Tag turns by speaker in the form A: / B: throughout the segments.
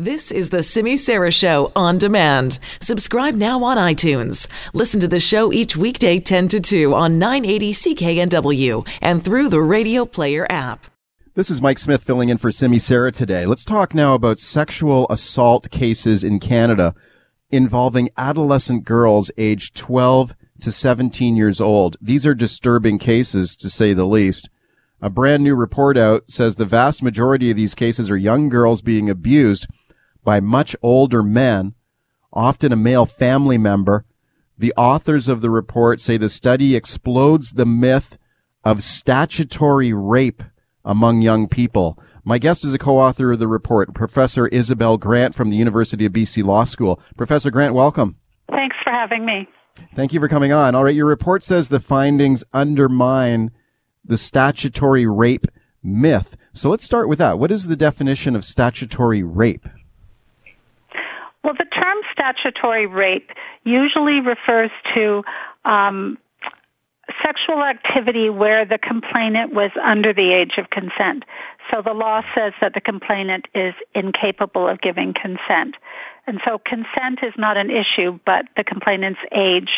A: This is the Simi Sara Show on demand. Subscribe now on iTunes. Listen to the show each weekday 10 to 2 on 980 CKNW and through the Radio Player app.
B: This is Mike Smith filling in for Simi Sara today. Let's talk now about sexual assault cases in Canada involving adolescent girls aged 12 to 17 years old. These are disturbing cases, to say the least. A brand new report out says the vast majority of these cases are young girls being abused by much older men, often a male family member. The authors of the report say the study explodes the myth of statutory rape among young people. My guest is a co-author of the report, Professor Isabel Grant from the University of BC Law School. Professor Grant, welcome.
C: Thanks for having me.
B: Thank you for coming on. All right, your report says the findings undermine the statutory rape myth. So let's start with that. What is the definition of statutory rape?
C: Statutory rape usually refers to um, sexual activity where the complainant was under the age of consent. So the law says that the complainant is incapable of giving consent. And so consent is not an issue, but the complainant's age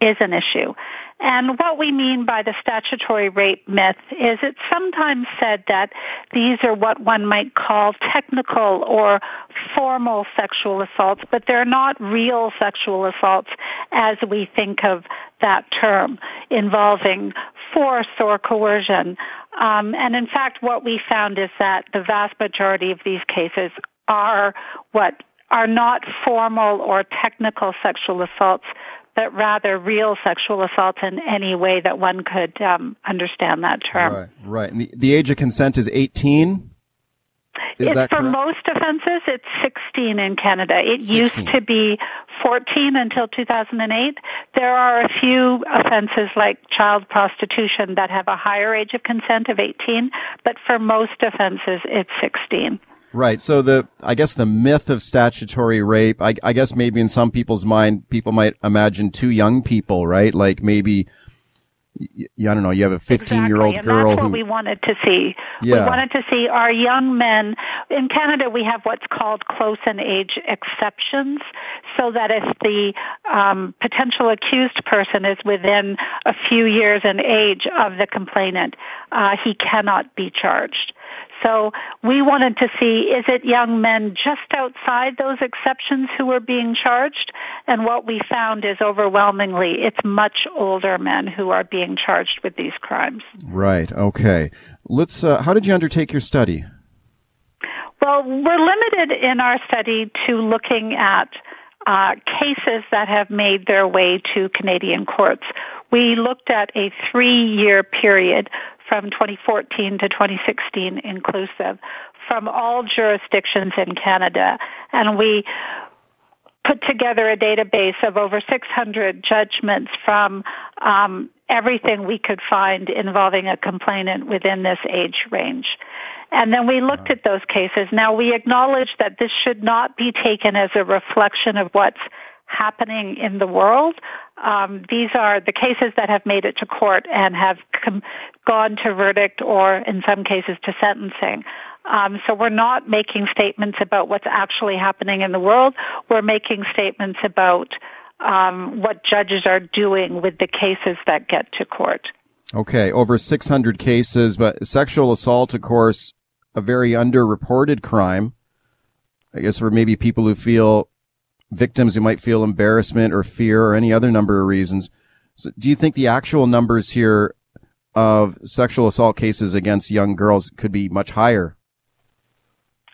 C: is an issue. And what we mean by the statutory rape myth is it's sometimes said that these are what one might call technical or formal sexual assaults, but they're not real sexual assaults as we think of that term involving force or coercion. Um, and in fact, what we found is that the vast majority of these cases are what are not formal or technical sexual assaults, but rather real sexual assault in any way that one could um, understand that term.
B: Right, right. And the, the age of consent is 18?
C: Is it's for most offenses, it's 16 in Canada. It 16. used to be 14 until 2008. There are a few offenses like child prostitution that have a higher age of consent of 18, but for most offenses, it's 16.
B: Right. So the, I guess the myth of statutory rape, I, I guess maybe in some people's mind, people might imagine two young people, right? Like maybe, I don't know, you have a 15 year old
C: exactly.
B: girl.
C: And that's
B: who,
C: what we wanted to see.
B: Yeah.
C: We wanted to see our young men. In Canada, we have what's called close in age exceptions, so that if the um, potential accused person is within a few years in age of the complainant, uh, he cannot be charged. So we wanted to see is it young men just outside those exceptions who are being charged? And what we found is overwhelmingly it's much older men who are being charged with these crimes.
B: Right. Okay. Let's. Uh, how did you undertake your study?
C: Well, we're limited in our study to looking at uh, cases that have made their way to Canadian courts. We looked at a three year period from 2014 to 2016 inclusive from all jurisdictions in Canada. And we put together a database of over 600 judgments from um, everything we could find involving a complainant within this age range. And then we looked at those cases. Now we acknowledge that this should not be taken as a reflection of what's happening in the world. Um, these are the cases that have made it to court and have com- gone to verdict or, in some cases, to sentencing. Um, so we're not making statements about what's actually happening in the world. We're making statements about um, what judges are doing with the cases that get to court.
B: Okay, over 600 cases, but sexual assault, of course, a very underreported crime. I guess for maybe people who feel victims who might feel embarrassment or fear or any other number of reasons. So do you think the actual numbers here of sexual assault cases against young girls could be much higher?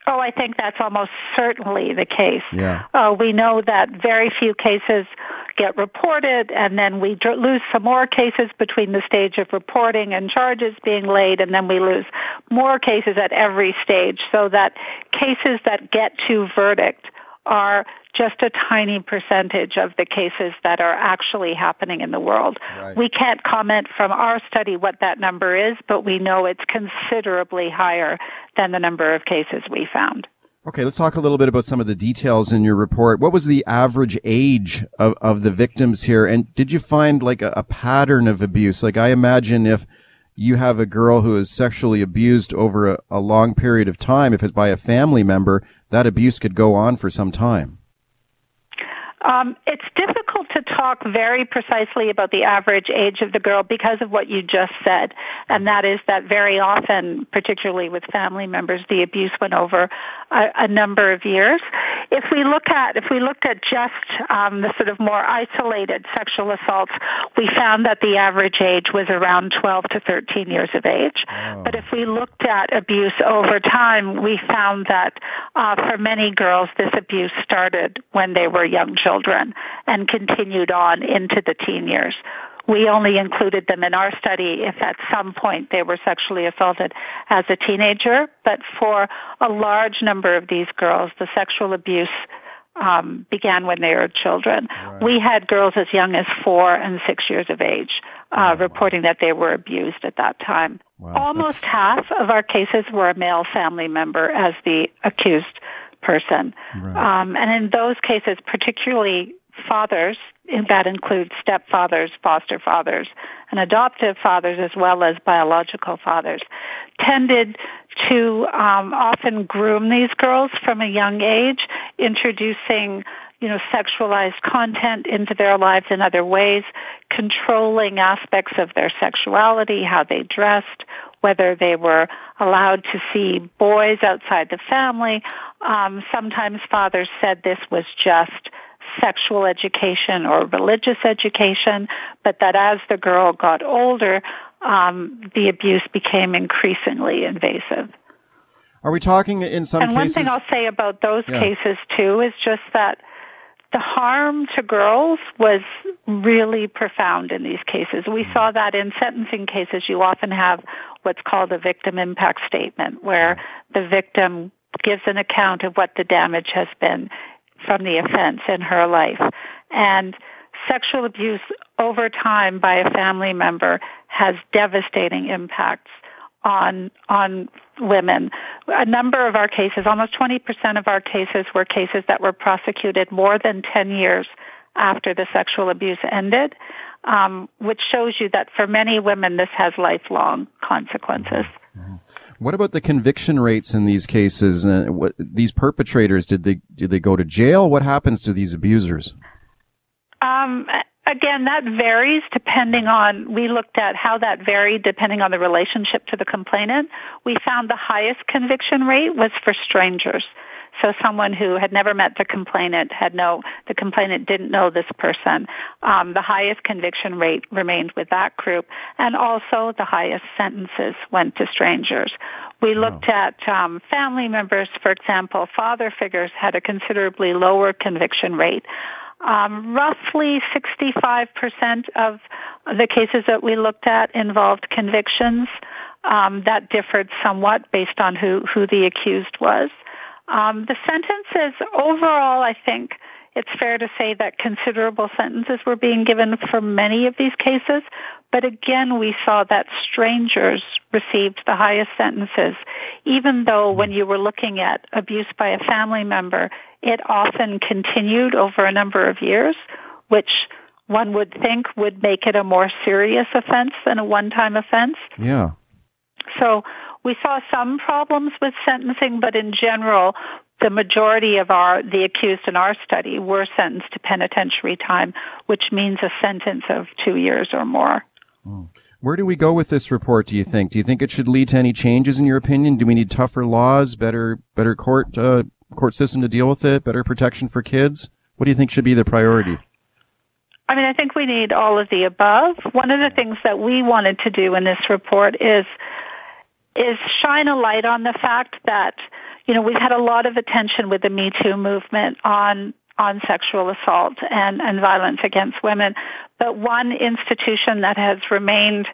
C: Oh, I think that's almost certainly the case.
B: Yeah.
C: Uh, we know that very few cases get reported, and then we dr- lose some more cases between the stage of reporting and charges being laid, and then we lose more cases at every stage, so that cases that get to verdict are just a tiny percentage of the cases that are actually happening in the world.
B: Right.
C: We can't comment from our study what that number is, but we know it's considerably higher than the number of cases we found.
B: Okay, let's talk a little bit about some of the details in your report. What was the average age of, of the victims here? And did you find like a, a pattern of abuse? Like I imagine if you have a girl who is sexually abused over a, a long period of time, if it's by a family member, that abuse could go on for some time.
C: Um, it's difficult to talk very precisely about the average age of the girl because of what you just said, and that is that very often, particularly with family members, the abuse went over a, a number of years. If we look at if we looked at just um, the sort of more isolated sexual assaults, we found that the average age was around 12 to 13 years of age. Oh. But if we looked at abuse over time, we found that uh, for many girls, this abuse started when they were young children and continued on into the teen years. We only included them in our study if at some point they were sexually assaulted as a teenager, but for a large number of these girls, the sexual abuse um, began when they were children. Right. We had girls as young as four and six years of age uh, reporting that they were abused at that time. Wow, Almost that's... half of our cases were a male family member as the accused person. Right. Um, and in those cases, particularly fathers, that includes stepfathers, foster fathers, and adoptive fathers, as well as biological fathers, tended to um, often groom these girls from a young age, introducing you know, sexualized content into their lives in other ways, controlling aspects of their sexuality, how they dressed, whether they were allowed to see boys outside the family. Um, sometimes fathers said this was just sexual education or religious education, but that as the girl got older, um, the abuse became increasingly invasive.
B: Are we talking in some
C: and
B: cases?
C: one thing I'll say about those yeah. cases too is just that the harm to girls was really profound in these cases. We saw that in sentencing cases. You often have what's called a victim impact statement, where the victim gives an account of what the damage has been from the offense in her life. And sexual abuse over time by a family member has devastating impacts on on women. A number of our cases, almost 20% of our cases were cases that were prosecuted more than 10 years after the sexual abuse ended, um, which shows you that for many women this has lifelong consequences.
B: Mm-hmm. What about the conviction rates in these cases? Uh, what, these perpetrators did they did they go to jail? What happens to these abusers?
C: Um, Again, that varies depending on, we looked at how that varied depending on the relationship to the complainant. We found the highest conviction rate was for strangers. So someone who had never met the complainant had no, the complainant didn't know this person. Um, the highest conviction rate remained with that group, and also the highest sentences went to strangers. We looked at um, family members, for example, father figures had a considerably lower conviction rate. Um, roughly 65% of the cases that we looked at involved convictions. Um, that differed somewhat based on who, who the accused was. Um, the sentences overall, I think it's fair to say that considerable sentences were being given for many of these cases, but again, we saw that strangers received the highest sentences, even though when you were looking at abuse by a family member, it often continued over a number of years, which one would think would make it a more serious offense than a one time offense.
B: Yeah.
C: So we saw some problems with sentencing, but in general, the majority of our the accused in our study were sentenced to penitentiary time, which means a sentence of two years or more.
B: Where do we go with this report? Do you think? Do you think it should lead to any changes in your opinion? Do we need tougher laws, better better court uh, court system to deal with it, better protection for kids? What do you think should be the priority?
C: I mean, I think we need all of the above. One of the things that we wanted to do in this report is is shine a light on the fact that you know we've had a lot of attention with the Me Too movement on on sexual assault and, and violence against women, but one institution that has remained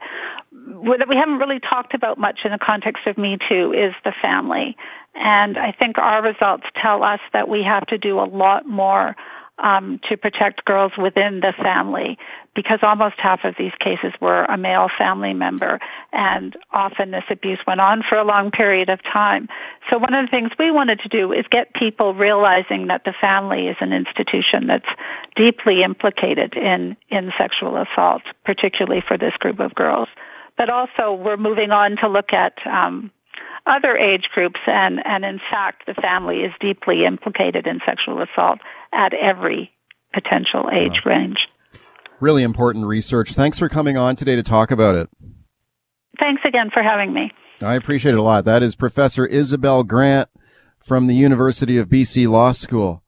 C: that we haven't really talked about much in the context of Me Too is the family. And I think our results tell us that we have to do a lot more um, to protect girls within the family because almost half of these cases were a male family member and often this abuse went on for a long period of time. So one of the things we wanted to do is get people realizing that the family is an institution that's deeply implicated in, in sexual assault, particularly for this group of girls. But also we're moving on to look at um, other age groups, and, and in fact, the family is deeply implicated in sexual assault at every potential age wow. range.
B: Really important research. Thanks for coming on today to talk about it.
C: Thanks again for having me.
B: I appreciate it a lot. That is Professor Isabel Grant from the University of BC Law School.